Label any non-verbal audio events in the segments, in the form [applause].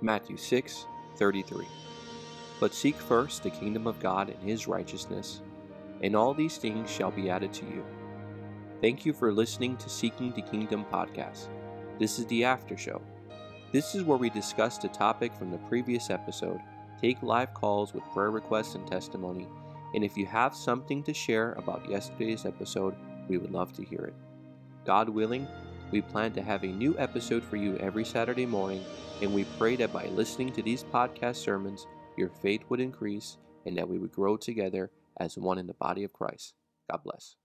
Matthew 6 33. But seek first the kingdom of God and his righteousness, and all these things shall be added to you. Thank you for listening to Seeking the Kingdom podcast. This is the after show. This is where we discuss the topic from the previous episode, take live calls with prayer requests and testimony, and if you have something to share about yesterday's episode, we would love to hear it. God willing, we plan to have a new episode for you every Saturday morning, and we pray that by listening to these podcast sermons, your faith would increase and that we would grow together as one in the body of Christ. God bless.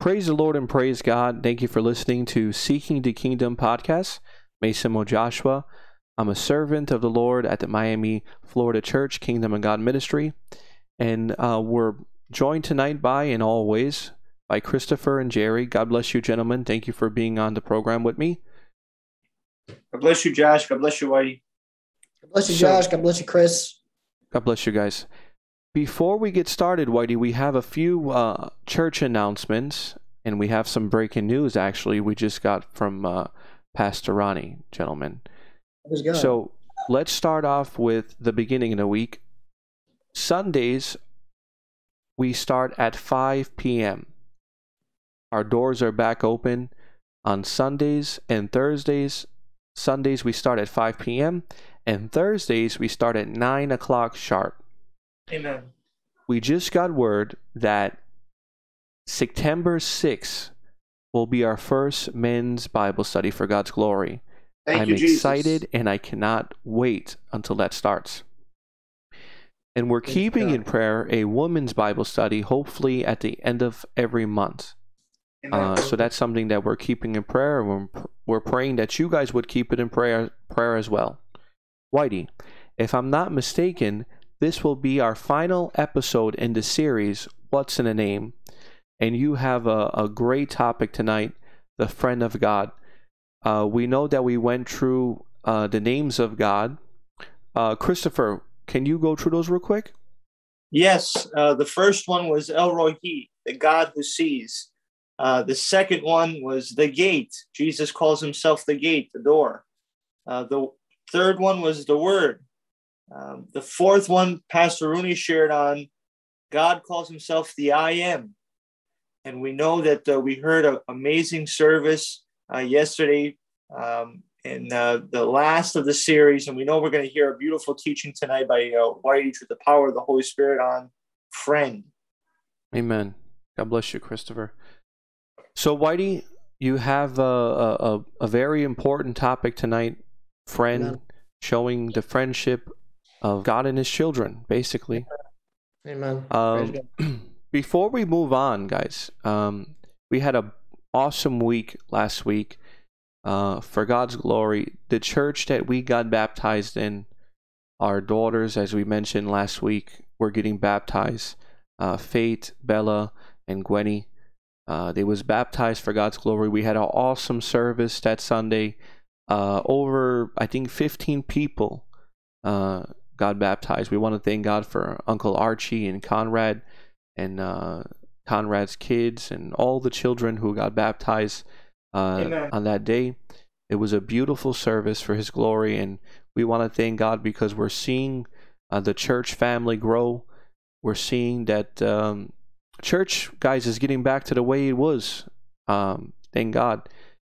Praise the Lord and praise God. Thank you for listening to Seeking the Kingdom podcast. Mason Mo Joshua. I'm a servant of the Lord at the Miami, Florida Church, Kingdom and God Ministry. And uh, we're joined tonight by, in all ways, by Christopher and Jerry. God bless you, gentlemen. Thank you for being on the program with me. God bless you, Josh. God bless you, Whitey. God bless you, So- Josh. God bless you, Chris. God bless you guys. Before we get started, Whitey, we have a few uh, church announcements, and we have some breaking news. Actually, we just got from uh, Pastor Ronnie, gentlemen. So let's start off with the beginning of the week. Sundays, we start at 5 p.m. Our doors are back open on Sundays and Thursdays. Sundays, we start at 5 p.m., and Thursdays, we start at 9 o'clock sharp. Amen. We just got word that September 6th will be our first men's Bible study for God's glory. Thank I'm you, Jesus. excited and I cannot wait until that starts. And we're Praise keeping God. in prayer a women's Bible study, hopefully at the end of every month. Amen. Uh, so that's something that we're keeping in prayer. We're, we're praying that you guys would keep it in prayer, prayer as well. Whitey, if I'm not mistaken, this will be our final episode in the series, What's in a Name? And you have a, a great topic tonight, the friend of God. Uh, we know that we went through uh, the names of God. Uh, Christopher, can you go through those real quick? yes, uh, the first one was El Roi, the God who sees. Uh, the second one was the gate. Jesus calls himself the gate, the door. Uh, the third one was the word. Um, the fourth one, Pastor Rooney shared on God calls himself the I am. And we know that uh, we heard an amazing service uh, yesterday um, in uh, the last of the series. And we know we're going to hear a beautiful teaching tonight by uh, Whitey through the power of the Holy Spirit on friend. Amen. God bless you, Christopher. So, Whitey, you have a, a, a- very important topic tonight friend, Amen. showing the friendship of God and His children, basically. Amen. Um, [clears throat] before we move on, guys, um, we had a awesome week last week. Uh, for God's glory, the church that we got baptized in, our daughters, as we mentioned last week, were getting baptized. Uh, Faith, Bella, and Gwenny. Uh, they was baptized for God's glory. We had an awesome service that Sunday. Uh, over, I think, 15 people uh, got baptized. We want to thank God for Uncle Archie and Conrad and uh, Conrad's kids and all the children who got baptized uh, on that day. It was a beautiful service for His glory, and we want to thank God because we're seeing uh, the church family grow. We're seeing that um, church, guys, is getting back to the way it was. Um, thank God.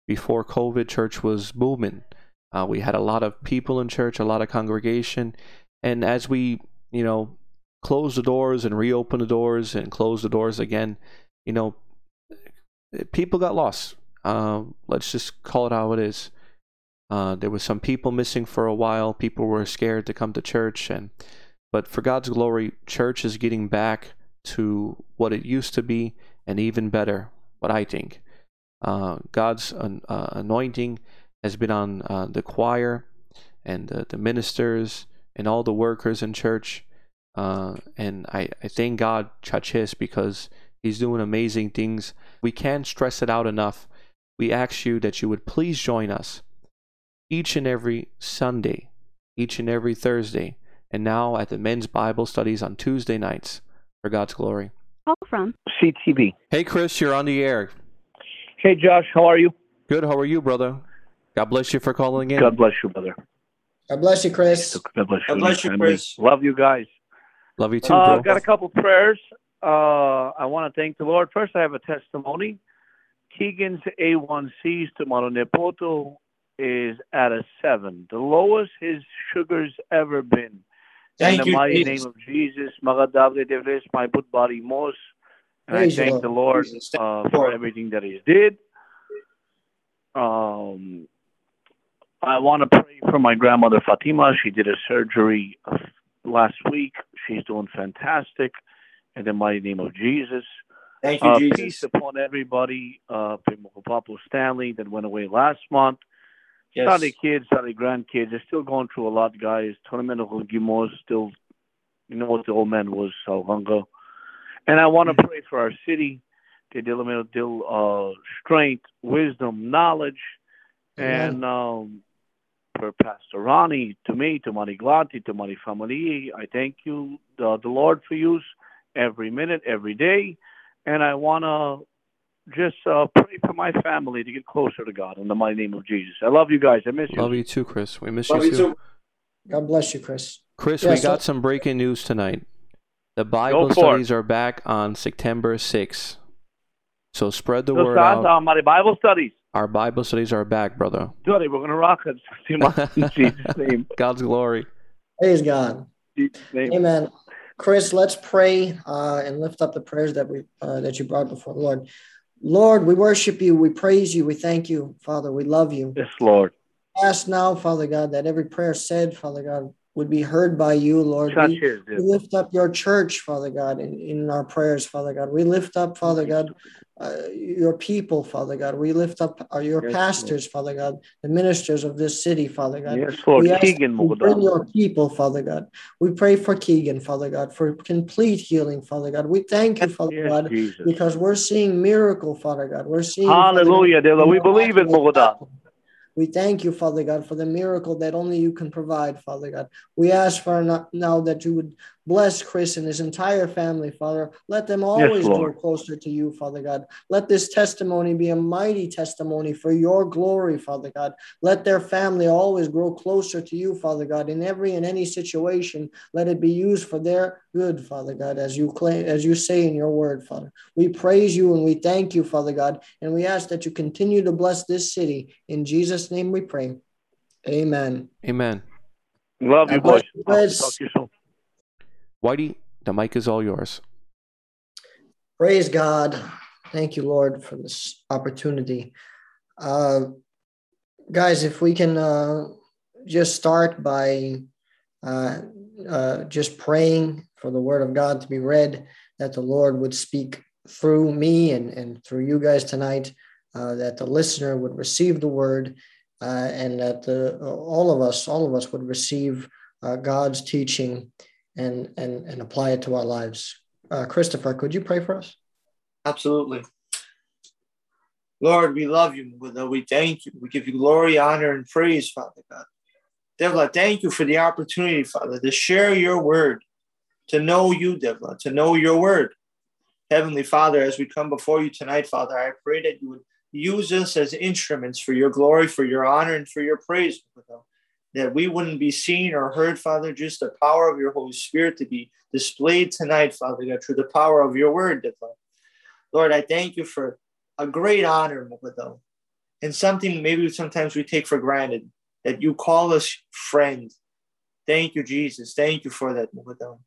Before COVID, church was booming. Uh, we had a lot of people in church, a lot of congregation, and as we, you know, close the doors and reopen the doors and close the doors again, you know, people got lost. Uh, let's just call it how it is. Uh, there was some people missing for a while. People were scared to come to church, and but for God's glory, church is getting back to what it used to be, and even better. What I think, uh, God's uh, anointing has been on uh, the choir and the, the ministers and all the workers in church. Uh, and I, I thank God, Chachis, because He's doing amazing things. We can't stress it out enough. We ask you that you would please join us each and every Sunday, each and every Thursday, and now at the men's Bible studies on Tuesday nights for God's glory. Call from CTV. Hey, Chris, you're on the air. Hey, Josh, how are you? Good. How are you, brother? God bless you for calling in. God bless you, brother. God bless you, Chris. God bless you, God bless you. Chris. Love you guys. Love you too, Uh, bro. got a couple prayers. Uh, I want to thank the Lord. First, I have a testimony. Keegan's A1C's tomorrow Nepoto is at a seven, the lowest his sugar's ever been. Thank In the you, mighty Jesus. name of Jesus, my good body mos. And Praise I thank Lord. the Lord Jesus, thank uh, for Lord. everything that He did. Um, I want to pray for my grandmother Fatima. She did a surgery uh, last week. She's doing fantastic. In the mighty name of Jesus. Thank you, Uh, Jesus. peace upon everybody. Uh, Papa Stanley that went away last month. Yes. Sorry kids, not sorry grandkids. They're still going through a lot, guys. Tournament of Gimos still, you know what the old man was, Salvanga. And I want to Mm-hmm. pray for our city. They deal uh, strength, wisdom, knowledge, and um, for Pastor Ronnie, to me, to Mari Glati, to Mari family. I thank you, the, the Lord, for you every minute, every day. And I want to just uh, pray for my family to get closer to God in the mighty name of Jesus. I love you guys. I miss you. Love you too, Chris. We miss Love you you too. too. God bless you, Chris. Chris, Yeah, we so- got some breaking news tonight. The Bible for it. studies are back on September 6th. So spread the So, word Santa, out. my Bible studies. Our Bible studies are back, brother. Study, we're going to rock it. [laughs] In Jesus' name. God's glory. Praise God. Name. Amen. Chris, let's pray uh, and lift up the prayers that we uh, that you brought before the Lord. Lord, we worship you, we praise you, we thank you, Father. We love you. Yes, Lord. Ask now, Father God, that every prayer said, Father God, would be heard by you, Lord. We, we lift up your church, Father God, in, in our prayers, Father God. We lift up, Father God, uh, your people, Father God. We lift up uh, your Yes, pastors, Father God, the ministers of this city, Father God. Yes, Lord. We Keegan you bring your people, Father God. We pray for Keegan, Father God, for complete healing, Father God. We thank you, Father Yes, God, Jesus. because we're seeing miracle, Father God. We're seeing Father God, Hallelujah. dear Lord. We believe miraculous Mogadam. happen. We thank you, Father God, for the miracle that only you can provide, Father God. We ask for now that you would bless Chris and his entire family, Father. Let them always grow closer to you, Father God. Let this testimony be a mighty testimony for your glory, Father God. Let their family always grow closer to you, Father God. In every and any situation, let it be used for their good, Father God, as you claim, as you say in your word, Father. We praise you and we thank you, Father God, and we ask that you continue to bless this city. In Jesus' name we pray. Amen. Amen. Love you, God bless boys. you, I'll Chris. talk to you soon. Whitey, the mic is all yours. Praise God. Thank you, Lord, for this opportunity. Uh, guys, if we can uh, just start by uh, uh, just praying for the word of God to be read, that the Lord would speak through me and, and through you guys tonight, uh, that the listener would receive the word, uh, and that the, all of us, all of us would receive uh, God's teaching and, and, and apply it to our lives. Uh, Christopher, could you pray for us? Absolutely. Lord, we love you. We thank you. We give you glory, honor, and praise, Father God. Devla, thank you for the opportunity, Father, to share your word, to know you, Devla, to know your word. Heavenly Father, as we come before you tonight, Father, I pray that you would use us as instruments for your glory, for your honor, and for your praise, Father. That we wouldn't be seen or heard, Father, just the power of your Holy Spirit to be displayed tonight, Father God, through the power of your word. Lord, I thank you for a great honor, Mogadam, and something maybe sometimes we take for granted that you call us friend. Thank you, Jesus. Thank you for that, Mogadam.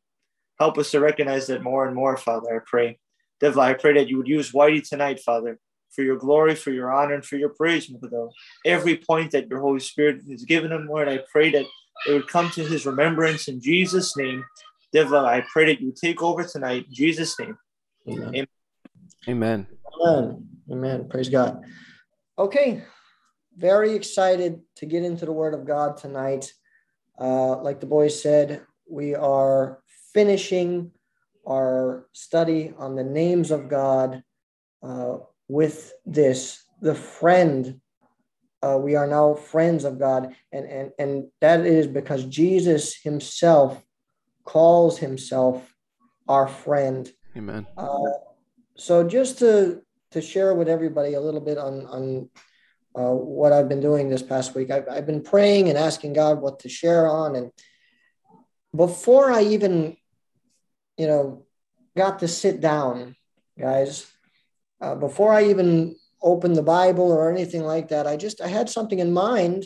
Help us to recognize that more and more, Father, I pray. Devla, I pray that you would use Whitey tonight, Father, for your glory, for your honor, and for your praise, Mogadam. Every point that your Holy Spirit has given him, Lord, I pray that it would come to his remembrance in Jesus' name. Devla, I pray that you take over tonight in Jesus' name. Amen. Amen. Amen. Amen. Praise God. Okay. Very excited to get into the Word of God tonight. Uh, like the boys said, we are finishing our study on the names of God uh, with this, the friend. Uh, we are now friends of God, and, and, and that is because Jesus himself calls himself our friend. Amen. Uh, so just to to share with everybody a little bit on on uh, what I've been doing this past week. I've, I've been praying and asking God what to share on. And before I even, you know, got to sit down, guys, uh, before I even opened the Bible or anything like that, I just, I had something in mind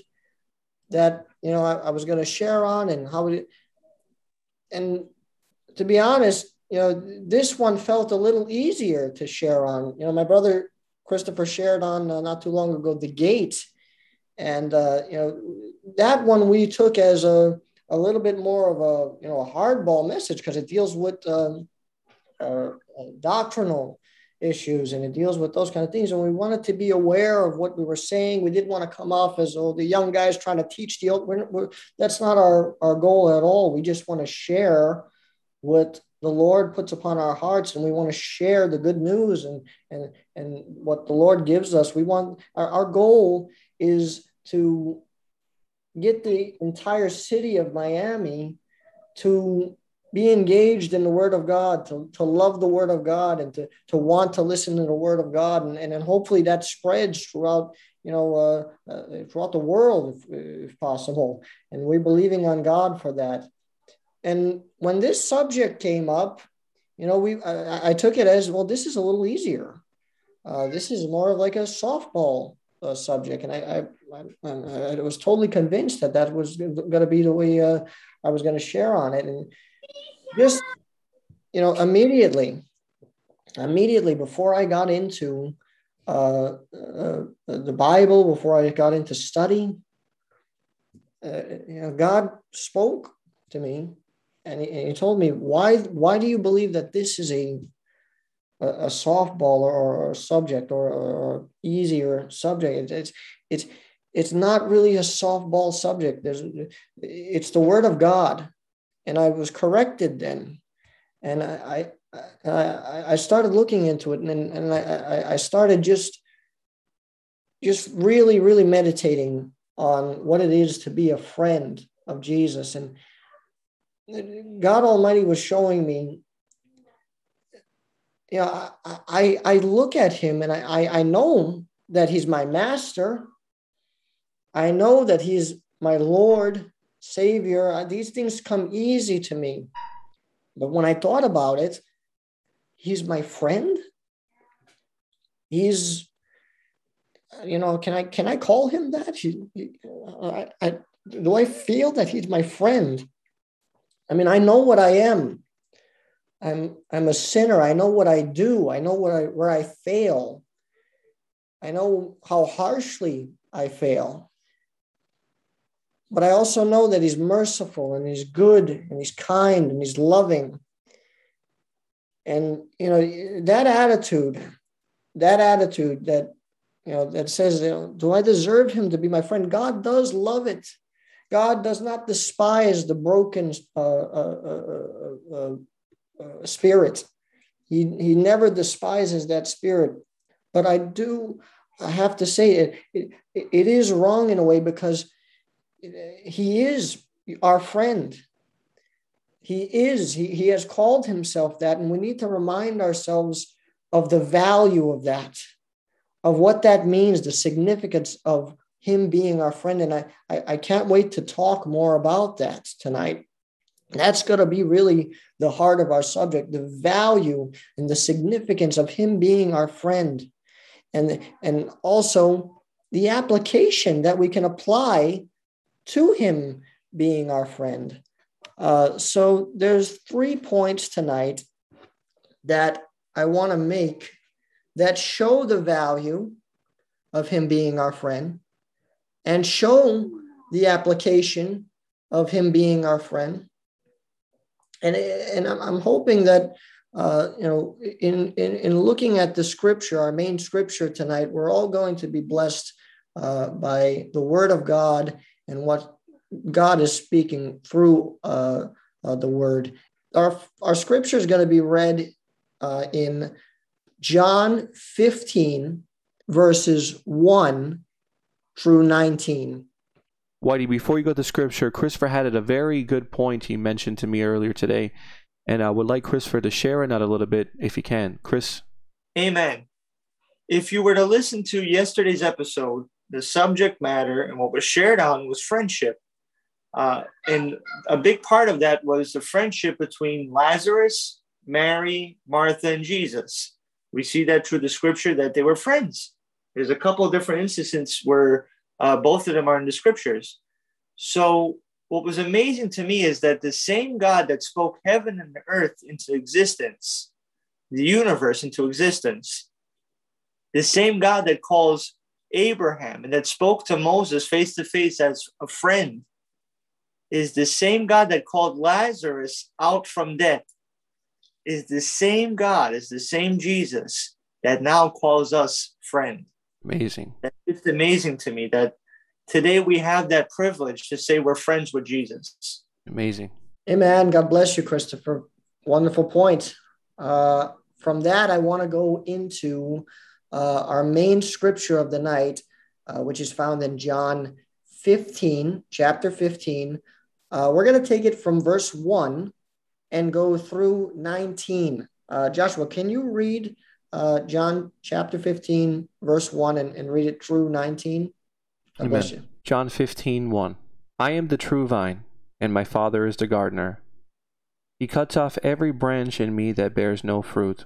that, you know, I, I was going to share on and how would it, and to be honest, you know, this one felt a little easier to share on. You know, my brother Christopher shared on uh, not too long ago, The Gate. And, uh, you know, that one we took as a, a little bit more of a, you know, a hardball message because it deals with um, uh, doctrinal issues and it deals with those kind of things. And we wanted to be aware of what we were saying. We didn't want to come off as, oh, the young guys trying to teach the old. We're, we're, that's not our, our goal at all. We just want to share what the Lord puts upon our hearts, and we want to share the good news and and and what the Lord gives us. We want our, our goal is to get the entire city of Miami to be engaged in the word of God, to, to love the word of God and to, to want to listen to the word of God. And, and then hopefully that spreads throughout, you know, uh, uh, throughout the world if, if possible. And we're believing on God for that. And when this subject came up, you know, we I, I took it as well. This is a little easier. Uh, this is more of like a softball uh, subject, and I, I, I, I was totally convinced that that was going to be the way uh, I was going to share on it, and just you know, immediately, immediately before I got into uh, uh, the Bible, before I got into study, uh, you know, God spoke to me and he, and he, told me why why do you believe that this is a a, softball or, a subject or, or easier subject? It's it's it's not really a softball subject. There's it's the word of god and i was corrected then. And i i i, I started looking into it. And and i i started just just really really meditating on what it is to be a friend of jesus. And God Almighty was showing me, you know, I, I, I look at him and I, I know that he's my master. I know that he's my Lord, Savior. Uh, these things come easy to me. But when I thought about it, he's my friend. He's, you know, can I can I call him that? He, I, I, do I feel that he's my friend? I mean, I know what I am. I'm I'm a sinner. I know what I do. I know what I where I fail. I know how harshly I fail. But I also know that he's merciful and he's good and he's kind and he's loving. And you know, that attitude, that attitude that you know that says, do I deserve him to be my friend? God does love it. God does not despise the broken uh, uh, uh, spirit. He, he never despises that spirit. But I do I have to say it, it, it is wrong in a way because he is our friend. He is, he, he has called himself that, and we need to remind ourselves of the value of that, of what that means, the significance of him being our friend. And I, I, I can't wait to talk more about that tonight. That's going to be really the heart of our subject the value and the significance of him being our friend. And, and also the application that we can apply to him being our friend. Uh, so there's three points tonight that I want to make that show the value of him being our friend and show the application of him being our friend. And, and I'm hoping that, uh, you know, in, in, in looking at the scripture, our main scripture tonight, we're all going to be blessed uh, by the word of God and what God is speaking through uh, uh the word. Our, our scripture is going to be read uh, in John 15, verses 1 through 19. Whitey, before you go to scripture, Christopher had a very good point he mentioned to me earlier today, and I would like Christopher to share in that a little bit if he can. Chris? Amen. If you were to listen to yesterday's episode, the subject matter and what was shared on was friendship. Uh, and a big part of that was the friendship between Lazarus, Mary, Martha, and Jesus. We see that through the scripture that they were friends. There's a couple of different instances where uh, both of them are in the scriptures. So, what was amazing to me is that the same God that spoke heaven and earth into existence, the universe into existence, the same God that calls Abraham and that spoke to Moses face to face as a friend, is the same God that called Lazarus out from death, is the same God, is the same Jesus that now calls us friend. Amazing. It's amazing to me that today we have that privilege to say we're friends with Jesus. Amazing. Amen. God bless you, Christopher. Wonderful point. Uh, from that, I want to go into uh, our main scripture of the night, uh, which is found in John 15, chapter 15. Uh, we're going to take it from verse 1 and go through 19. Uh, Joshua, can you read uh, John chapter 15, verse 1, and, and read it through 19? God bless. John 15, 1. I am the true vine, and my Father is the gardener. He cuts off every branch in me that bears no fruit,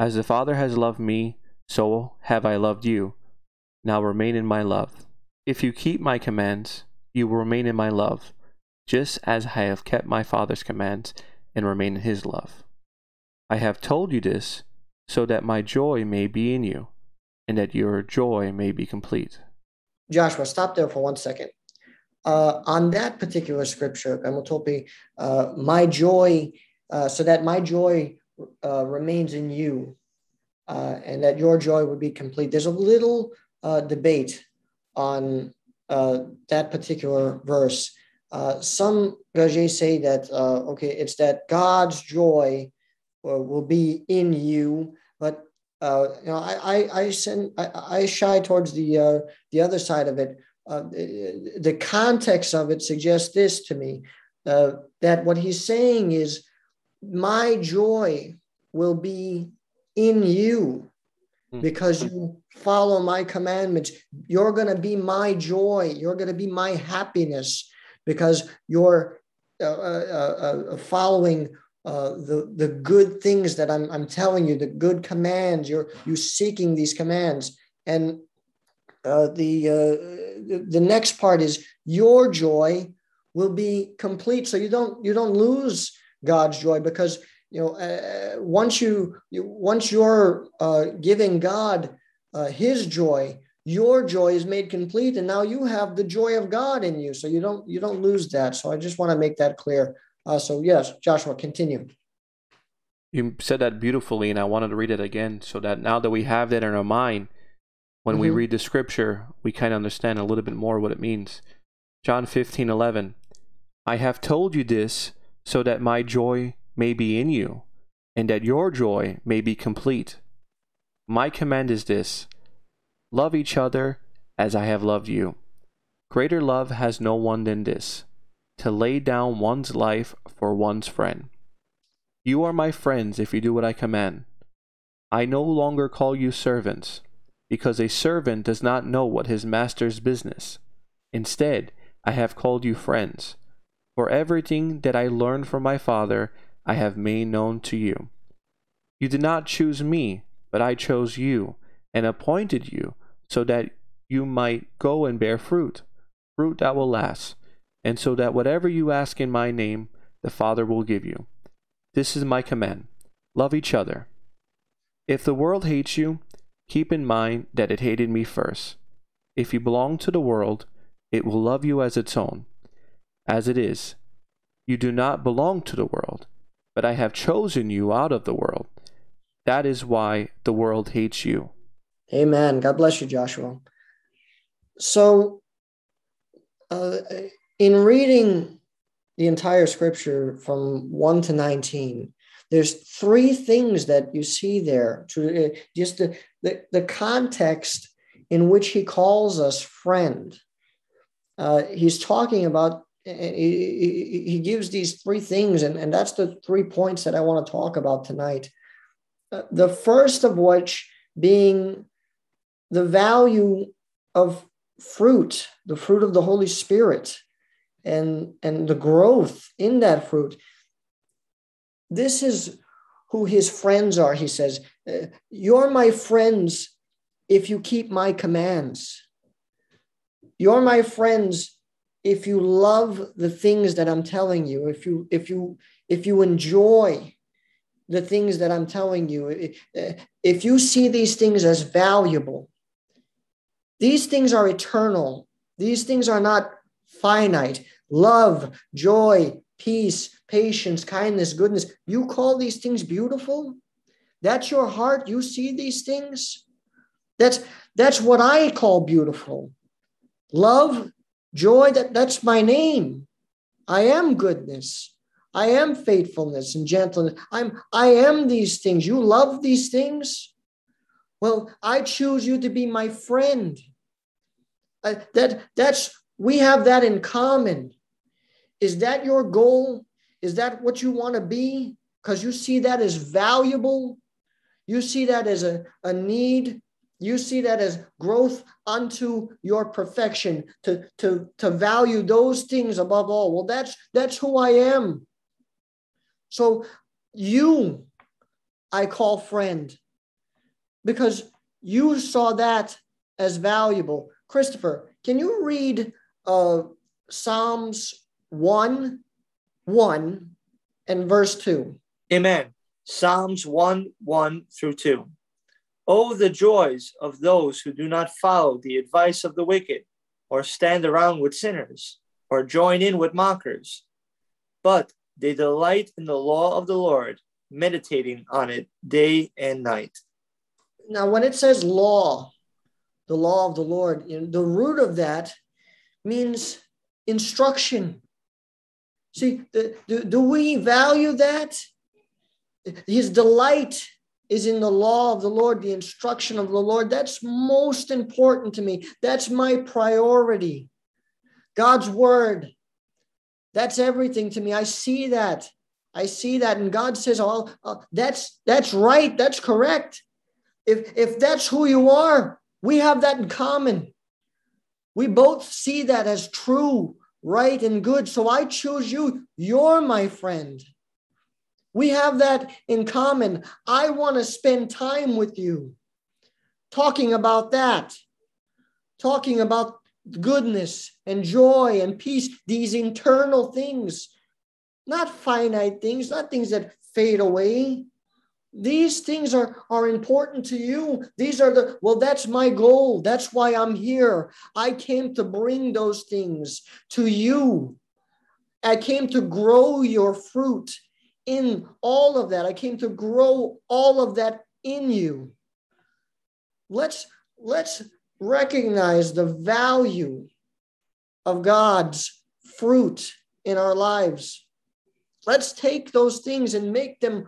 As the Father has loved me, so have I loved you. Now remain in my love. If you keep my commands, you will remain in my love, just as I have kept my Father's commands and remain in his love. I have told you this so that my joy may be in you, and that your joy may be complete. Joshua, stop there for one second. Uh, on that particular scripture, Kamutopi, uh, my joy, uh, so that my joy uh, remains in you, uh, and that your joy would be complete. There's a little uh, debate on that particular verse. some Gages say that okay, it's that God's joy will be in you, but uh, you know, I I I, send, I, I shy towards the uh, the other side of it. Uh, the context of it suggests this to me uh, that what he's saying is, my joy will be in you hmm. because you follow my commandments. You're going to be my joy. You're going to be my happiness because you're uh, uh, uh, following uh, the the good things that I'm I'm telling you, the good commands. You're you seeking these commands, and uh, the, uh, the the next part is your joy will be complete. So you don't you don't lose God's joy because you know uh, once you, you once you're uh, giving God uh, His joy, your joy is made complete, and now you have the joy of God in you. So you don't you don't lose that. So I just want to make that clear. Uh, so yes, Joshua, continue. You said that beautifully, and I wanted to read it again so that now that we have that in our mind, when mm-hmm. we read the scripture, we kind of understand a little bit more what it means. John 15, 11. I have told you this so that my joy may be in you, and that your joy may be complete. My command is this love each other as I have loved you. Greater love has no one than this to lay down one's life for one's friend. You are my friends if you do what I command. I no longer call you servants, because a servant does not know what his master's business. Instead, I have called you friends. For everything that I learned from my Father, I have made known to you. You did not choose me, but I chose you, and appointed you, so that you might go and bear fruit, fruit that will last, and so that whatever you ask in my name, the Father will give you. This is my command love each other. If the world hates you, keep in mind that it hated me first. If you belong to the world, it will love you as its own. As it is, you do not belong to the world, but I have chosen you out of the world. That is why the world hates you. Amen. God bless you, Joshua. So, uh, in reading the entire scripture from 1 to 19, there's three things that you see there. To, uh, just the, the, the context in which he calls us friend. Uh, he's talking about, he, he gives these three things, and, and that's the three points that I want to talk about tonight. Uh, the first of which being the value of fruit, the fruit of the Holy Spirit, and, and the growth in that fruit. This is who his friends are, he says. Uh, you're my friends if you keep my commands. You're my friends if you love the things that I'm telling you, if you if you if you enjoy the things that I'm telling you, if you see these things as valuable, these things are eternal. These things are not finite. Love, joy, peace, patience, kindness, goodness. You call these things beautiful? That's your heart. You see these things? That's that's what I call beautiful. Love, joy, that, that's my name. I am goodness. I am faithfulness and gentleness. I'm I am these things. You love these things? Well, I choose you to be my friend. Uh, that that's we have that in common. Is that your goal? Is that what you want to be? Because you see that as valuable. You see that as a, a need. You see that as growth unto your perfection, to, to, to value those things above all. Well, that's that's who I am. So you, I call friend, because you saw that as valuable. Christopher, can you read uh, Psalms 1 1 and verse 2? Amen. Psalms 1 1 through 2. Oh, the joys of those who do not follow the advice of the wicked, or stand around with sinners, or join in with mockers. But they delight in the law of the Lord, meditating on it day and night. Now, when it says law, the law of the Lord. You know, the root of that means instruction. See, do, do we value that? His delight is in the law of the Lord, the instruction of the Lord. That's most important to me. That's my priority. God's word. That's everything to me. I see that. I see that. And God says, oh, uh, that's, that's right. That's correct. If, if that's who you are, we have that in common. We both see that as true, right, and good. So I choose you. You're my friend. We have that in common. I want to spend time with you talking about that, talking about goodness and joy and peace, these internal things, not finite things, not things that fade away. These things are, are important to you. These are the, well, that's my goal. That's why I'm here. I came to bring those things to you. I came to grow your fruit in all of that. I came to grow all of that in you. Let's, let's recognize the value of God's fruit in our lives. Let's take those things and make them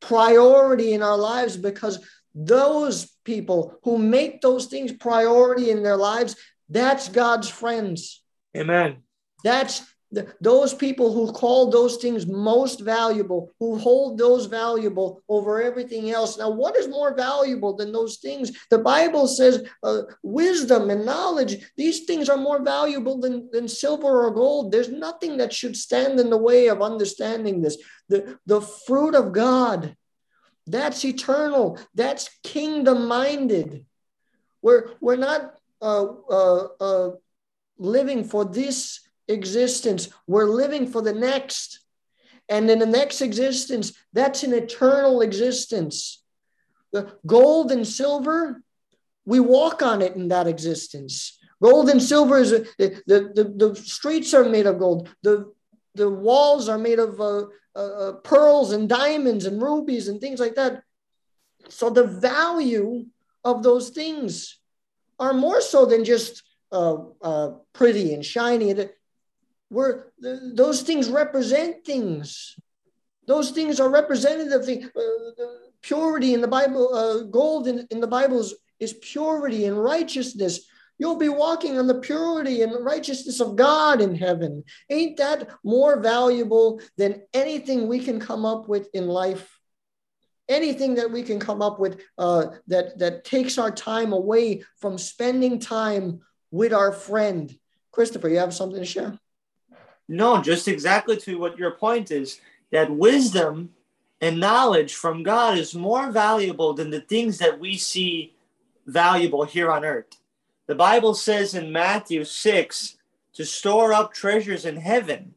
priority in our lives because those people who make those things priority in their lives, that's God's friends. Amen. That's those people who call those things most valuable, who hold those valuable over everything else. Now, what is more valuable than those things? The Bible says uh, wisdom and knowledge, these things are more valuable than, than silver or gold. There's nothing that should stand in the way of understanding this. The, the fruit of God, that's eternal, that's kingdom minded. We're, we're not uh, uh, uh, living for this existence. We're living for the next. And in the next existence, that's an eternal existence. The gold and silver, we walk on it in that existence. Gold and silver is the, the, the, streets are made of gold. The, the walls are made of uh, uh, uh, pearls and diamonds and rubies and things like that. So the value of those things are more so than just uh, uh, pretty and shiny. Where those things represent things. Those things are representative things. Uh, purity in the Bible, uh, gold in, in the Bible is, is purity and righteousness. You'll be walking on the purity and righteousness of God in heaven. Ain't that more valuable than anything we can come up with in life? anything that we can come up with uh, that that takes our time away from spending time with our friend. Christopher, you have something to share? No, just exactly to what your point is that wisdom and knowledge from God is more valuable than the things that we see valuable here on earth. The Bible says in Matthew 6 to store up treasures in heaven.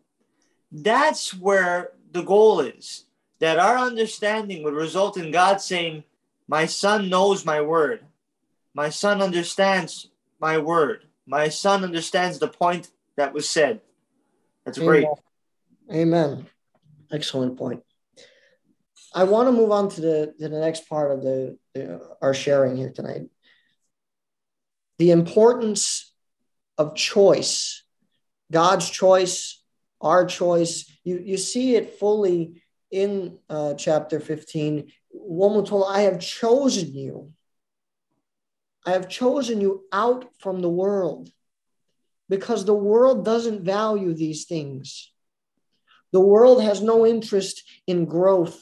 That's where the goal is that our understanding would result in God saying, My son knows my word. My son understands my word. My son understands the point that was said. That's Amen. great. Amen. Excellent point. I want to move on to the, to the next part of the, the our sharing here tonight. The importance of choice, God's choice, our choice. You, you see it fully in uh, chapter 15, woman told, I have chosen you. I have chosen you out from the world because the world doesn't value these things. The world has no interest in growth,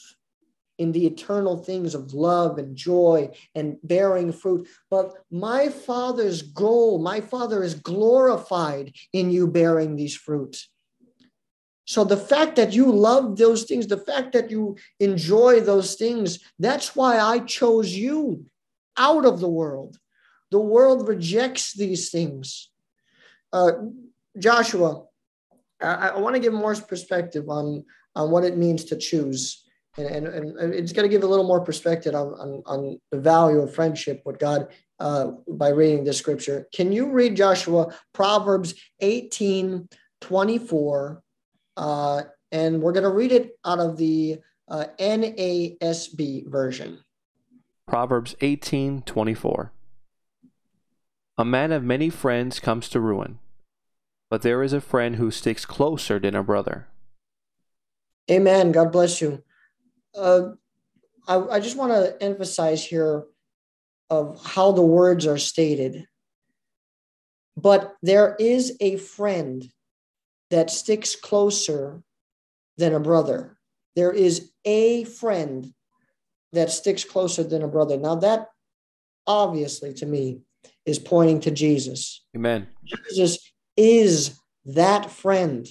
in the eternal things of love and joy and bearing fruit. But my Father's goal, my Father is glorified in you bearing these fruits. So the fact that you love those things, the fact that you enjoy those things, that's why I chose you out of the world. The world rejects these things. Uh, Joshua, I, I want to give more perspective on, on what it means to choose. And, and, and it's going to give a little more perspective on, on, on the value of friendship with God uh, by reading this scripture. Can you read Joshua, Proverbs 18 24 uh, and we're going to read it out of the uh, NASB version. Proverbs 18 24. A man of many friends comes to ruin, but there is a friend who sticks closer than a brother. Amen. God bless you. Uh, I, I just want to emphasize here of how the words are stated. But there is a friend that sticks closer than a brother. There is a friend that sticks closer than a brother. Now, that obviously to me is pointing to Jesus. Amen. Jesus is that friend.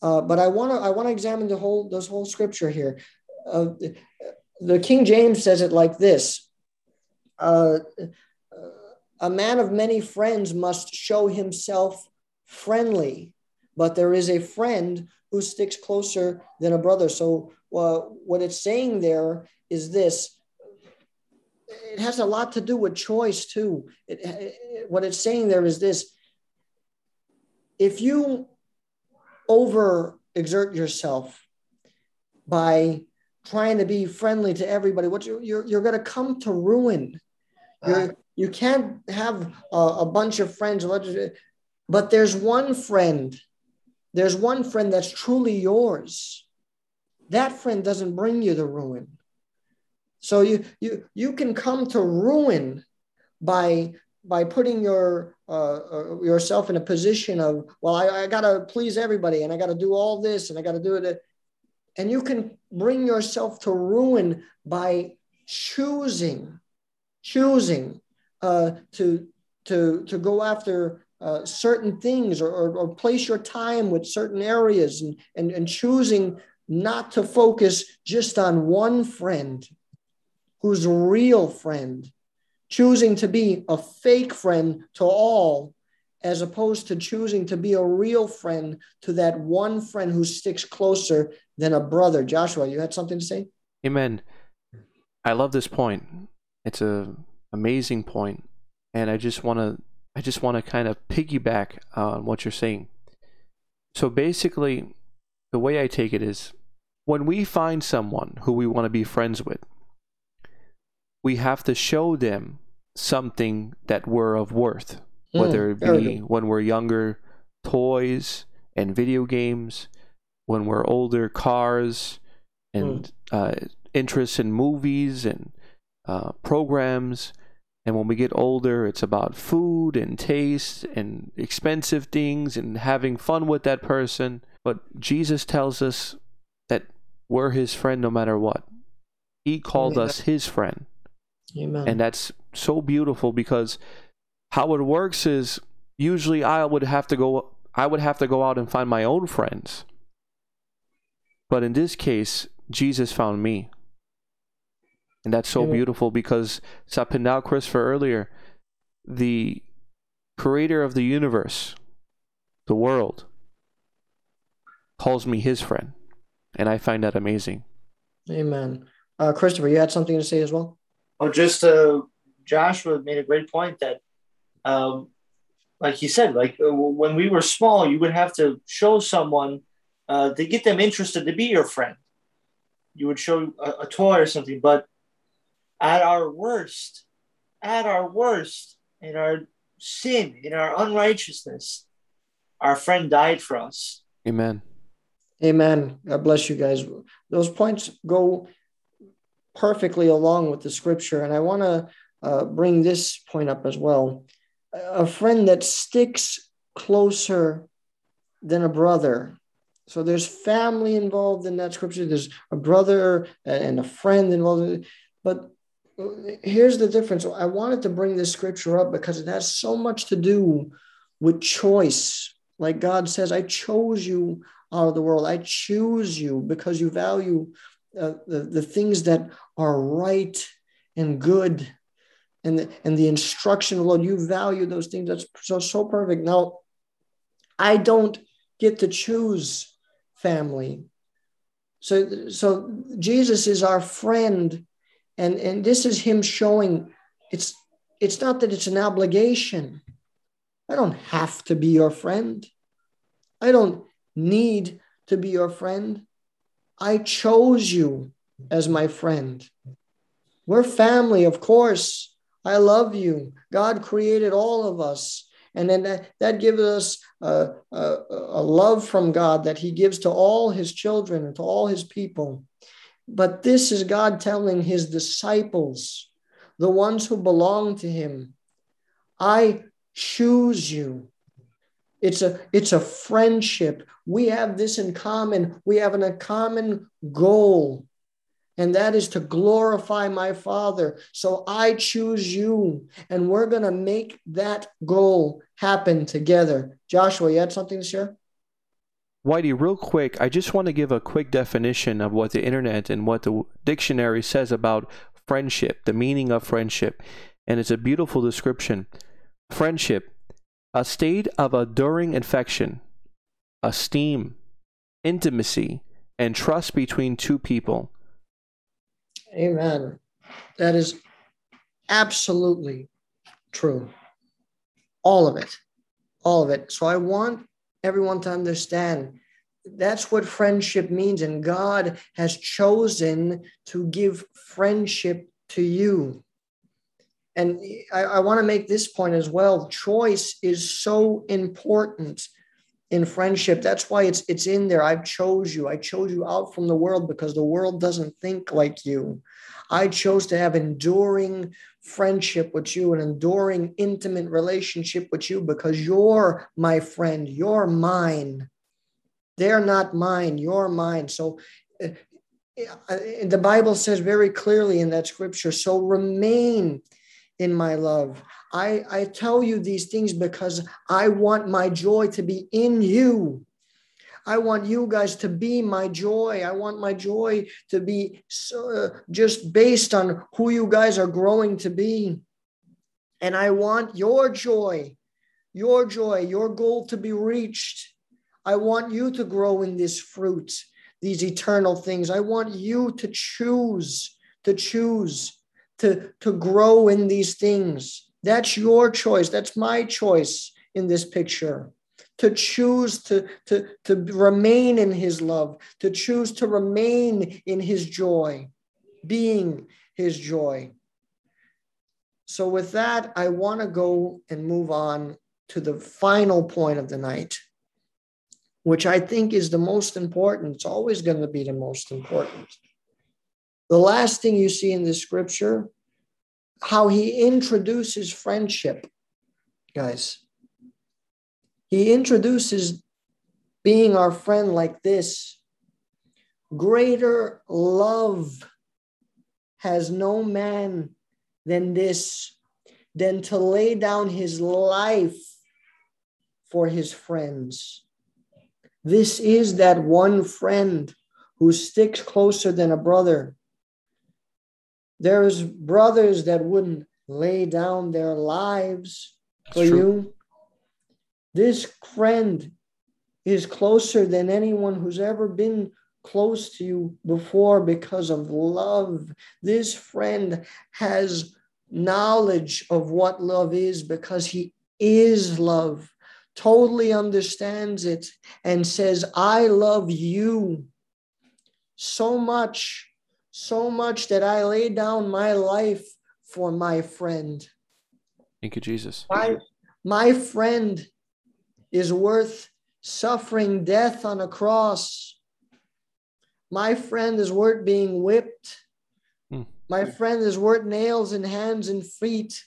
Uh, but I want to I want to examine the whole this whole scripture here. Uh, the King James says it like this: uh, A man of many friends must show himself friendly but there is a friend who sticks closer than a brother. So, uh, what it's saying there is this it has a lot to do with choice, too. It, it, what it's saying there is this if you over exert yourself by trying to be friendly to everybody, what you, you're, you're going to come to ruin. You're, uh-huh. you can't have a, a bunch of friends, but there's one friend there's one friend that's truly yours. That friend doesn't bring you the ruin. So you you you can come to ruin by by putting your uh, uh, yourself in a position of well I, I gotta please everybody and I gotta do all this and I gotta do it. And you can bring yourself to ruin by choosing choosing uh, to to to go after uh, certain things or, or, or, place your time with certain areas and, and, and choosing not to focus just on one friend who's a real friend, choosing to be a fake friend to all as opposed to choosing to be a real friend to that one friend who sticks closer than a brother. Joshua, you had something to say? Amen. I love this point. It's a amazing point, and I just want to I just want to kind of piggyback on what you're saying. So basically, the way I take it is when we find someone who we want to be friends with, we have to show them something that we're of worth, mm, whether it be when we're younger, toys and video games, when we're older, cars and mm. uh, interests in movies and uh, programs. And when we get older, it's about food and taste and expensive things and having fun with that person. But Jesus tells us that we're his friend no matter what. He called Amen. us his friend. Amen. And that's so beautiful because how it works is usually I would have to go I would have to go out and find my own friends. But in this case, Jesus found me. And that's so beautiful because Sapindal Christopher earlier, the creator of the universe, the world, calls me his friend. And I find that amazing. Amen. Uh, Christopher, you had something to say as well? Oh, just uh, Joshua made a great point that, um, like he said, like uh, when we were small, you would have to show someone uh, to get them interested to be your friend. You would show a, a toy or something, but at our worst, at our worst, in our sin, in our unrighteousness, our friend died for us. Amen. Amen. God bless you guys. Those points go perfectly along with the scripture. And I want to uh, bring this point up as well. A friend that sticks closer than a brother. So there's family involved in that scripture. There's a brother and a friend involved. But here's the difference. I wanted to bring this scripture up because it has so much to do with choice. Like God says, I chose you out of the world. I choose you because you value uh, the, the things that are right and good and the, and the instruction of Lord. You value those things. That's so, so perfect. Now, I don't get to choose family. So, so Jesus is our friend and and this is him showing it's it's not that it's an obligation i don't have to be your friend i don't need to be your friend i chose you as my friend. We're family of course. I love you. God created all of us. And then that, that gives us a, a, a love from god that he gives to all his children and to all his people. But this is God telling his disciples, the ones who belong to him, I choose you. It's a, it's a friendship. We have this in common. We have a common goal, and that is to glorify my Father. So I choose you, and we're going to make that goal happen together. Joshua, you had something to share? Whitey, real quick, I just want to give a quick definition of what the internet and what the dictionary says about friendship, the meaning of friendship. And it's a beautiful description. Friendship, a state of enduring affection, esteem, intimacy, and trust between two people. Amen. That is absolutely true. All of it. All of it. So I want everyone to understand that's what friendship means. And God has chosen to give friendship to you. And I, I want to make this point as well. Choice is so important in friendship. That's why it's it's in there. I've chose you. I chose you out from the world because the world doesn't think like you. I chose to have enduring friendship with you, an enduring, intimate relationship with you because you're my friend, you're mine. They're not mine, you're mine. So uh, the Bible says very clearly in that scripture so remain in my love. I, I tell you these things because I want my joy to be in you I want you guys to be my joy. I want my joy to be so, uh, just based on who you guys are growing to be. And I want your joy, your joy, your goal to be reached. I want you to grow in this fruit, these eternal things. I want you to choose, to choose, to, to grow in these things. That's your choice. That's my choice in this picture. To choose to, to, to remain in his love, to choose to remain in his joy, being his joy. So, with that, I want to go and move on to the final point of the night, which I think is the most important. It's always going to be the most important. The last thing you see in the scripture, how he introduces friendship, guys. He introduces being our friend like this. Greater love has no man than this, than to lay down his life for his friends. This is that one friend who sticks closer than a brother. There's brothers that wouldn't lay down their lives for you. This friend is closer than anyone who's ever been close to you before because of love. This friend has knowledge of what love is because he is love, totally understands it, and says, I love you so much, so much that I lay down my life for my friend. Thank you, Jesus. My, my friend is worth suffering death on a cross. My friend is worth being whipped. Hmm. My friend is worth nails in hands and feet.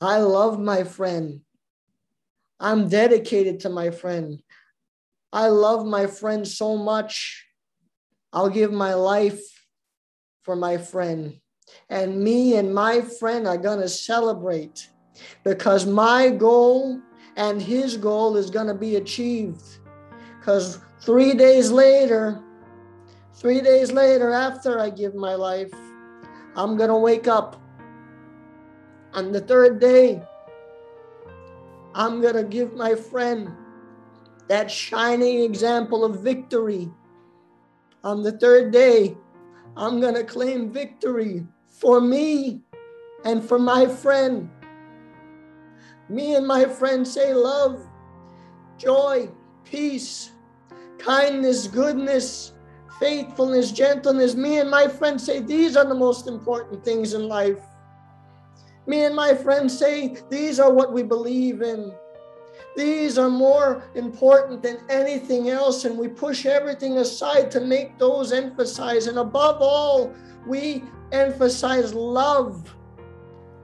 I love my friend. I'm dedicated to my friend. I love my friend so much. I'll give my life for my friend. And me and my friend are going to celebrate because my goal and his goal is going to be achieved. Because three days later, three days later, after I give my life, I'm going to wake up. On the third day, I'm going to give my friend that shining example of victory. On the third day, I'm going to claim victory for me and for my friend. Me and my friend say love, joy, peace, kindness, goodness, faithfulness, gentleness. Me and my friend say these are the most important things in life. Me and my friend say these are what we believe in. These are more important than anything else, and we push everything aside to make those emphasize. And above all, we emphasize love.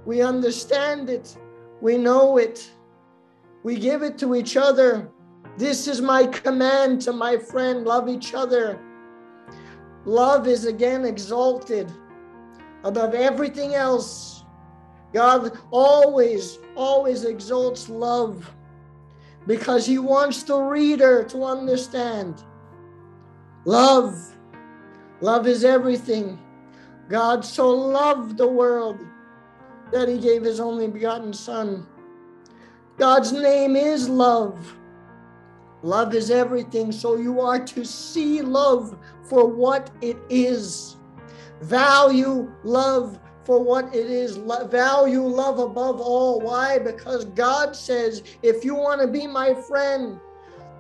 We understand it, we know it, we give it to each other. This is my command to my friend love each other. Love is again exalted above everything else. God always, always exalts love because he wants the reader to understand. Love, love is everything. God so loved the world that he gave his only begotten Son. God's name is love. Love is everything, so you are to see love for what it is. Value love for what it is. Value love above all. Why? Because God says, if you want to be my friend,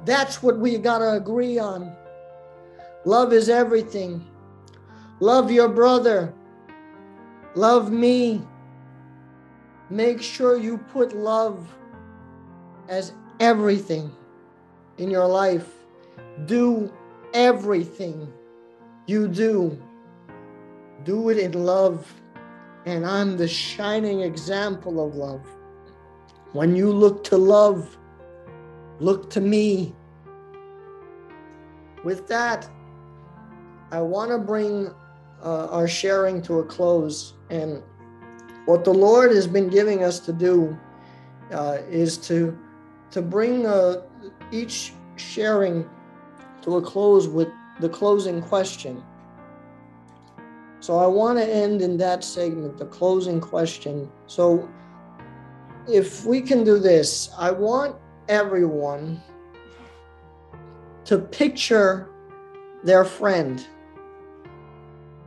that's what we got to agree on. Love is everything. Love your brother. Love me. Make sure you put love as everything in your life. Do everything you do. Do it in love and I'm the shining example of love. When you look to love, look to me. With that, I want to bring uh, our sharing to a close. And what the Lord has been giving us to do uh, is to, to bring uh, each sharing to a close with the closing question. So I want to end in that segment, the closing question. So if we can do this, I want everyone to picture their friend.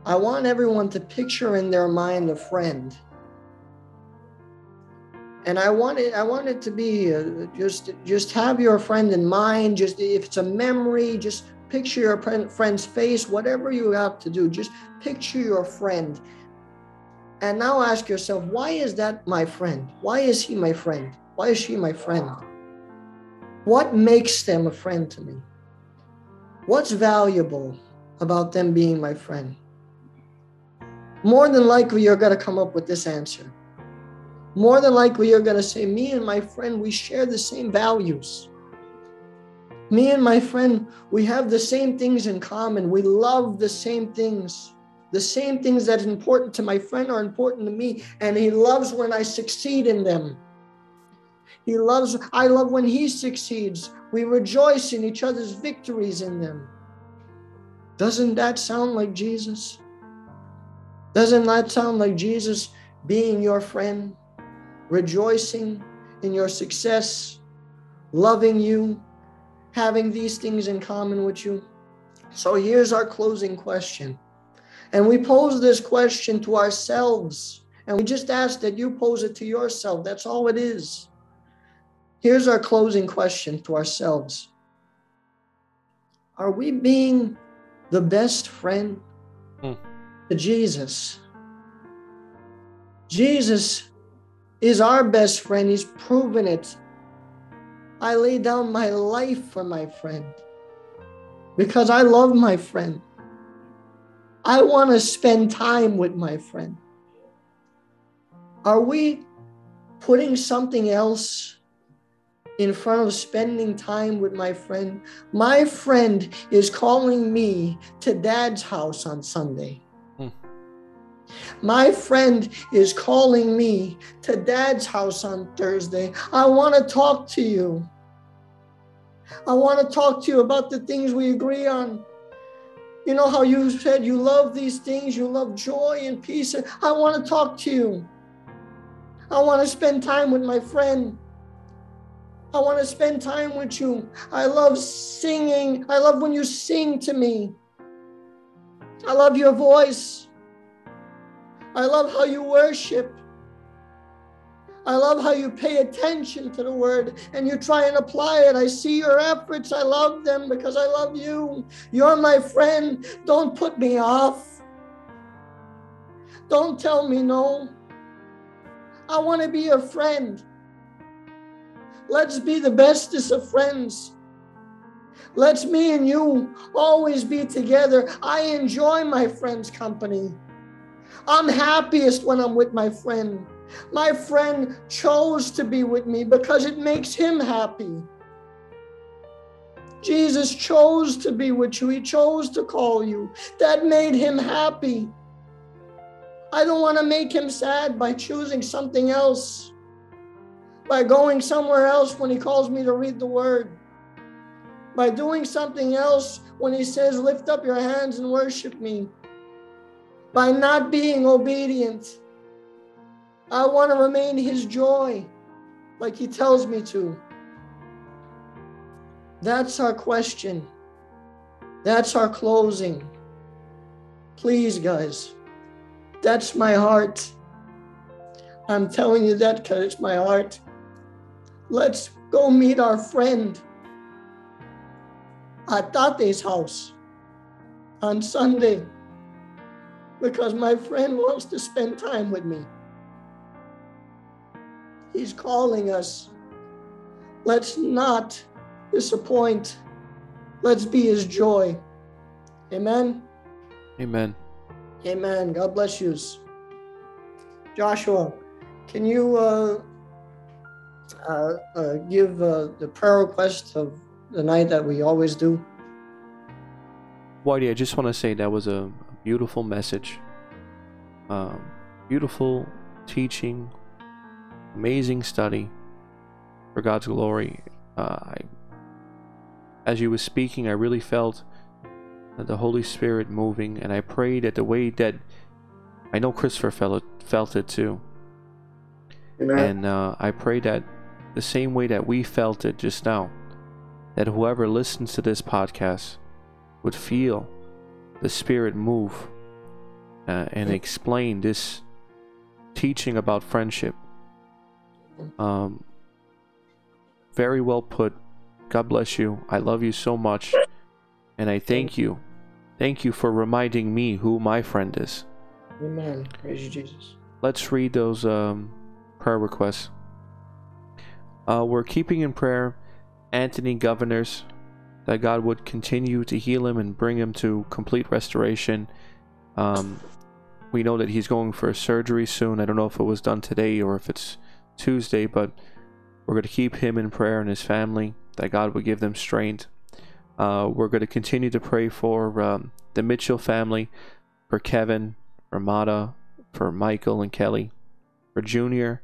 I want everyone to picture in their mind a friend. And I want it, I want it to be uh, just, just have your friend in mind. Just if it's a memory, just picture your friend's face. Whatever you have to do, just picture your friend. And now ask yourself, why is that my friend? Why is he my friend? Why is she my friend? What makes them a friend to me? What's valuable about them being my friend? More than likely, you're going to come up with this answer. More than likely, you're going to say, Me and my friend, we share the same values. Me and my friend, we have the same things in common. We love the same things. The same things that are important to my friend are important to me, and he loves when I succeed in them. He loves, I love when he succeeds. We rejoice in each other's victories in them. Doesn't that sound like Jesus? Doesn't that sound like Jesus being your friend, rejoicing in your success, loving you, having these things in common with you? So here's our closing question. And we pose this question to ourselves, and we just ask that you pose it to yourself. That's all it is. Here's our closing question to ourselves Are we being the best friend hmm. to Jesus? Jesus is our best friend. He's proven it. I lay down my life for my friend because I love my friend. I want to spend time with my friend. Are we putting something else in front of spending time with my friend. My friend is calling me to dad's house on Sunday. My friend is calling me to dad's house on Thursday. I want to talk to you. I want to talk to you about the things we agree on. You know how you said you love these things, you love joy and peace. I want to talk to you. I want to spend time with my friend. I want to spend time with you. I love singing. I love when you sing to me. I love your voice. I love how you worship. I love how you pay attention to the word and you try and apply it. I see your efforts. I love them because I love you. You're my friend. Don't put me off. Don't tell me no. I want to be your friend. Let's be the bestest of friends. Let's me and you always be together. I enjoy my friend's company. I'm happiest when I'm with my friend. My friend chose to be with me because it makes him happy. Jesus chose to be with you. He chose to call you. That made him happy. I don't want to make him sad by choosing something else by going somewhere else when He calls me to read the Word, by doing something else when He says, Lift up your hands and worship me, by not being obedient. I want to remain His joy like He tells me to. That's our question. That's our closing. Please, guys, that's my heart. I'm telling you that because it's my heart. Let's go meet our friend at Tate's house on Sunday because my friend wants to spend time with me. He's calling us. Let's not disappoint. Let's be his joy. Amen. Amen. Amen. God bless you. Joshua, can you uh, uh, uh, give uh, the prayer request of the night that we always do? Whitey, I just want to say that was a beautiful message. Um, beautiful teaching, amazing study for God's glory. Uh, I, as you were speaking, I really felt the Holy Spirit moving, and I prayed that the way that I know Christopher felt it, felt it too Amen. And uh, I pray that the same way that we felt it just now, that whoever listens to this podcast would feel the Spirit move uh, and explain this teaching about friendship. Um, very well put. God bless you. I love you so much. And I thank you. Thank you for reminding me who my friend is. Amen. Praise you, Jesus. Let's read those um, prayer requests. Uh, we're keeping in prayer Anthony Governors that God would continue to heal him and bring him to complete restoration. Um, we know that he's going for surgery soon. I don't know if it was done today or if it's Tuesday, but we're going to keep him in prayer and his family that God would give them strength. Uh, we're going to continue to pray for um, the Mitchell family, for Kevin, for Mata, for Michael and Kelly, for Junior.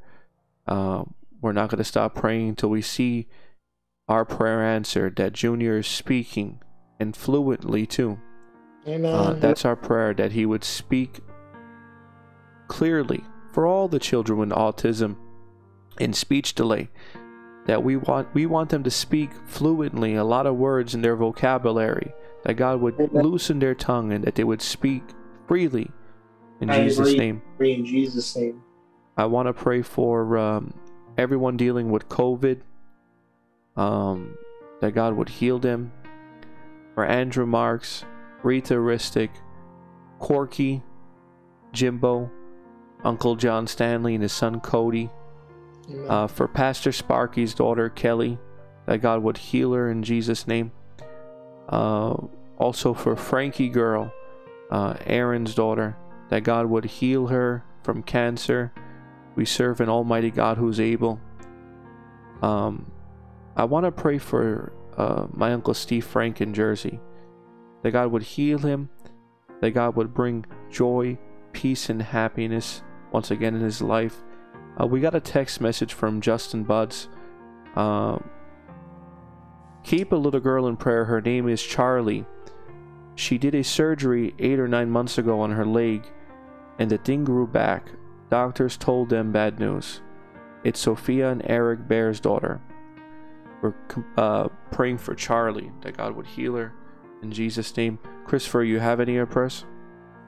Uh, we're not going to stop praying until we see our prayer answered, that Junior is speaking and fluently too. Amen. Uh, that's our prayer that he would speak clearly for all the children with autism and speech delay. That we want we want them to speak fluently, a lot of words in their vocabulary. That God would Amen. loosen their tongue and that they would speak freely. In I Jesus' agree. name. In Jesus' name. I want to pray for um, everyone dealing with COVID. Um, that God would heal them. For Andrew Marks, Rita Ristic, Corky, Jimbo, Uncle John Stanley and his son Cody. Uh, for Pastor Sparky's daughter Kelly, that God would heal her in Jesus' name. Uh, also for Frankie Girl, uh, Aaron's daughter, that God would heal her from cancer. We serve an Almighty God who's able. Um, I want to pray for uh, my uncle Steve Frank in Jersey, that God would heal him, that God would bring joy, peace, and happiness once again in his life. Uh, we got a text message from Justin Buds. Um, keep a little girl in prayer. Her name is Charlie. She did a surgery eight or nine months ago on her leg, and the thing grew back. Doctors told them bad news. It's Sophia and Eric Bear's daughter. We're uh, praying for Charlie that God would heal her in Jesus' name. Christopher, you have any other prayers?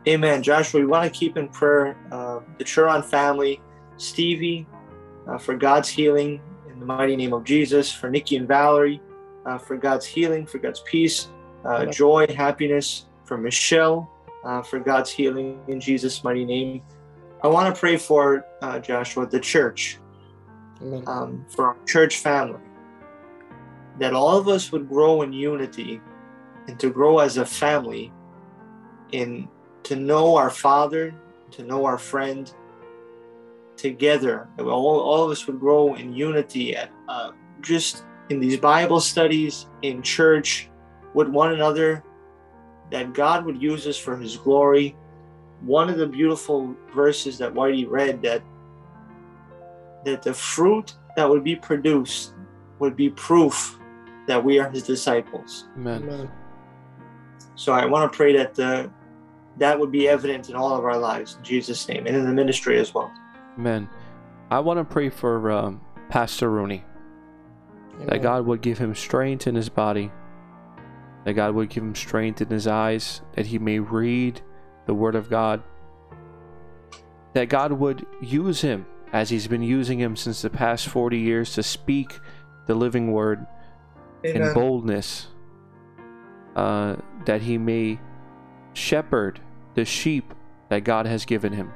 Amen. Joshua, we want to keep in prayer uh, the Churon family, Stevie, uh, for God's healing in the mighty name of Jesus, for Nikki and Valerie, uh, for God's healing, for God's peace, uh, joy, happiness, for Michelle, uh, for God's healing in Jesus' mighty name. I want to pray for uh, Joshua, the church, um, for our church family, that all of us would grow in unity and to grow as a family in to know our Father, to know our friend together. All, all of us would grow in unity at uh, just in these Bible studies, in church, with one another, that God would use us for His glory. One of the beautiful verses that Whitey read that that the fruit that would be produced would be proof that we are His disciples. Amen. Amen. So I want to pray that uh, that would be evident in all of our lives in Jesus' name and in the ministry as well. Amen. I want to pray for um, Pastor Rooney. that God would give him strength in his body, that God would give him strength in his eyes, that he may read the Word of God, that God would use him as he's been using him since the past 40 years to speak the living Word in boldness, uh, that he may shepherd the sheep that God has given him.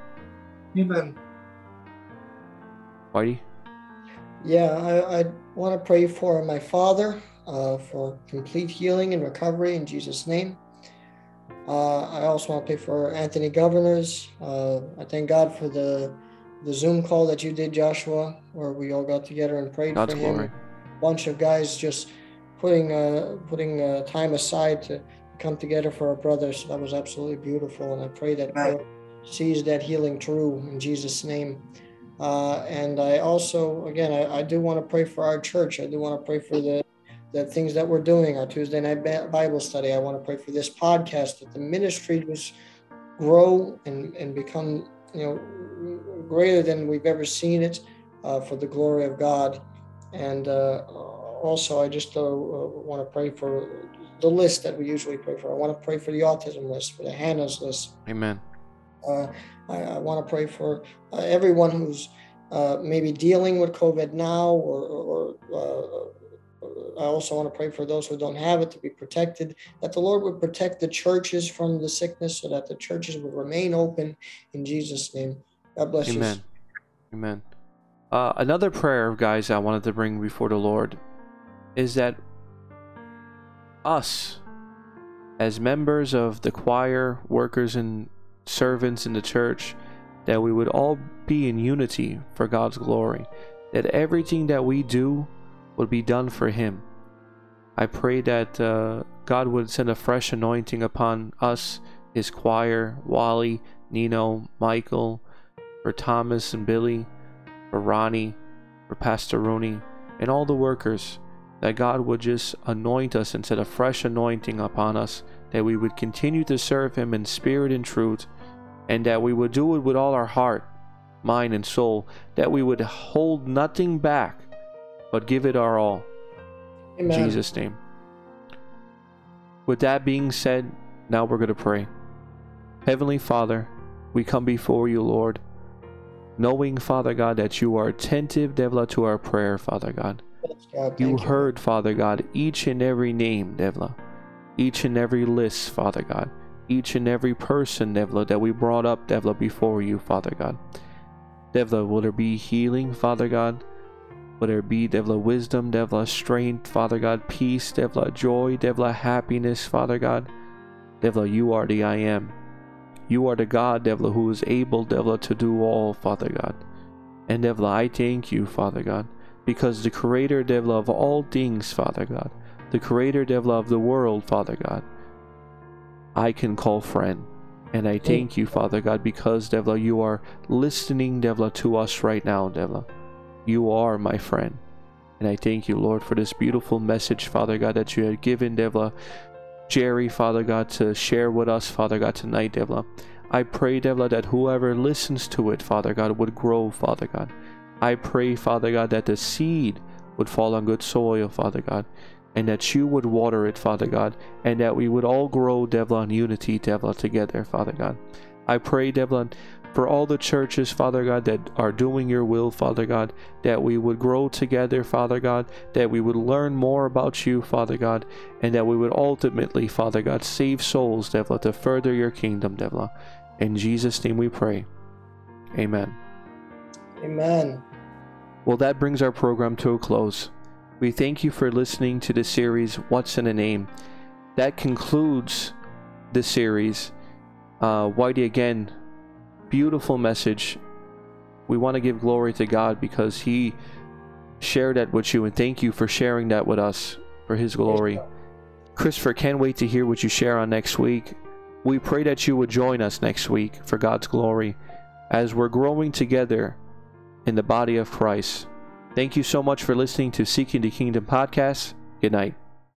Amen. Whitey? Yeah, I, I want to pray for my father uh, for complete healing and recovery in Jesus' name. Uh, I also want to pray for Anthony Governors. Uh, I thank God for the the Zoom call that you did, Joshua, where we all got together and prayed God's for him. glory. A bunch of guys just putting uh, putting uh, time aside to come together for our brothers. That was absolutely beautiful, and I pray that Right. God sees that healing through in Jesus' name. Uh, and I also, again, I, I do want to pray for our church. I do want to pray for the the things that we're doing, our Tuesday night Bible study. I want to pray for this podcast that the ministry just grow and and become you know greater than we've ever seen it. uh, for the glory of God. And uh, also, I just uh, want to pray for the list that we usually pray for. I want to pray for the autism list, for the Hannah's list. Amen. Uh, I, I want to pray for uh, everyone who's uh, maybe dealing with COVID now, or, or I also want to pray for those who don't have it to be protected, that the Lord would protect the churches from the sickness so that the churches would remain open in Jesus' name. God bless Amen. you. Amen. Uh, another prayer, guys, I wanted to bring before the Lord is that us, as members of the choir, workers, and servants in the church, that we would all be in unity for God's glory, that everything that we do would be done for Him. I pray that uh, God would send a fresh anointing upon us, His choir, Wally, Nino, Michael, for Thomas and Billy, for Ronnie, for Pastor Rooney, and all the workers, that God would just anoint us and set a fresh anointing upon us, that we would continue to serve Him in spirit and truth, and that we would do it with all our heart, mind, and soul, that we would hold nothing back, but give it our all. Amen. In Jesus' name. With that being said, now we're going to pray. Heavenly Father, we come before you, Lord, knowing, Father God, that you are attentive, Devla, to our prayer, Father God. God, You thank heard, Father God, each and every name, Devla, each and every list, Father God, each and every person, Devla, that we brought up, Devla, before you, Father God. Devla, will there be healing, Father God? Will there be, Devla, wisdom, Devla, strength, Father God, peace, Devla, joy, Devla, happiness, Father God? Devla, you are the I am. You are the God, Devla, who is able, Devla, to do all, Father God. And Devla, I thank you, Father God, because the Creator, Devla, of all things, Father God, the Creator, Devla, of the world, Father God, I can call friend. And I thank you, Father God, because, Devla, you are listening, Devla, to us right now, Devla. You are my friend. And I thank you, Lord, for this beautiful message, Father God, that you had given, Devla, Jerry, Father God, to share with us, Father God, tonight, Devla. I pray, Devla, that whoever listens to it, Father God, would grow, Father God. I pray, Father God, that the seed would fall on good soil, Father God, and that you would water it, Father God, and that we would all grow, Devla, in unity, Devla, together, Father God. I pray, Devla, for all the churches, Father God, that are doing your will, Father God, that we would grow together, Father God, that we would learn more about you, Father God, and that we would ultimately, Father God, save souls, Devla, to further your kingdom, Devla. In Jesus' name we pray. Amen. Amen. Well, that brings our program to a close. We thank you for listening to the series, What's in a Name? That concludes the series. Uh, Whitey, again, beautiful message. We want to give glory to God because He shared that with you, and thank you for sharing that with us for His glory. Christopher, can't wait to hear what you share on next week. We pray that you would join us next week for God's glory as we're growing together in the body of Christ. Thank you so much for listening to Seeking the Kingdom podcast. Good night.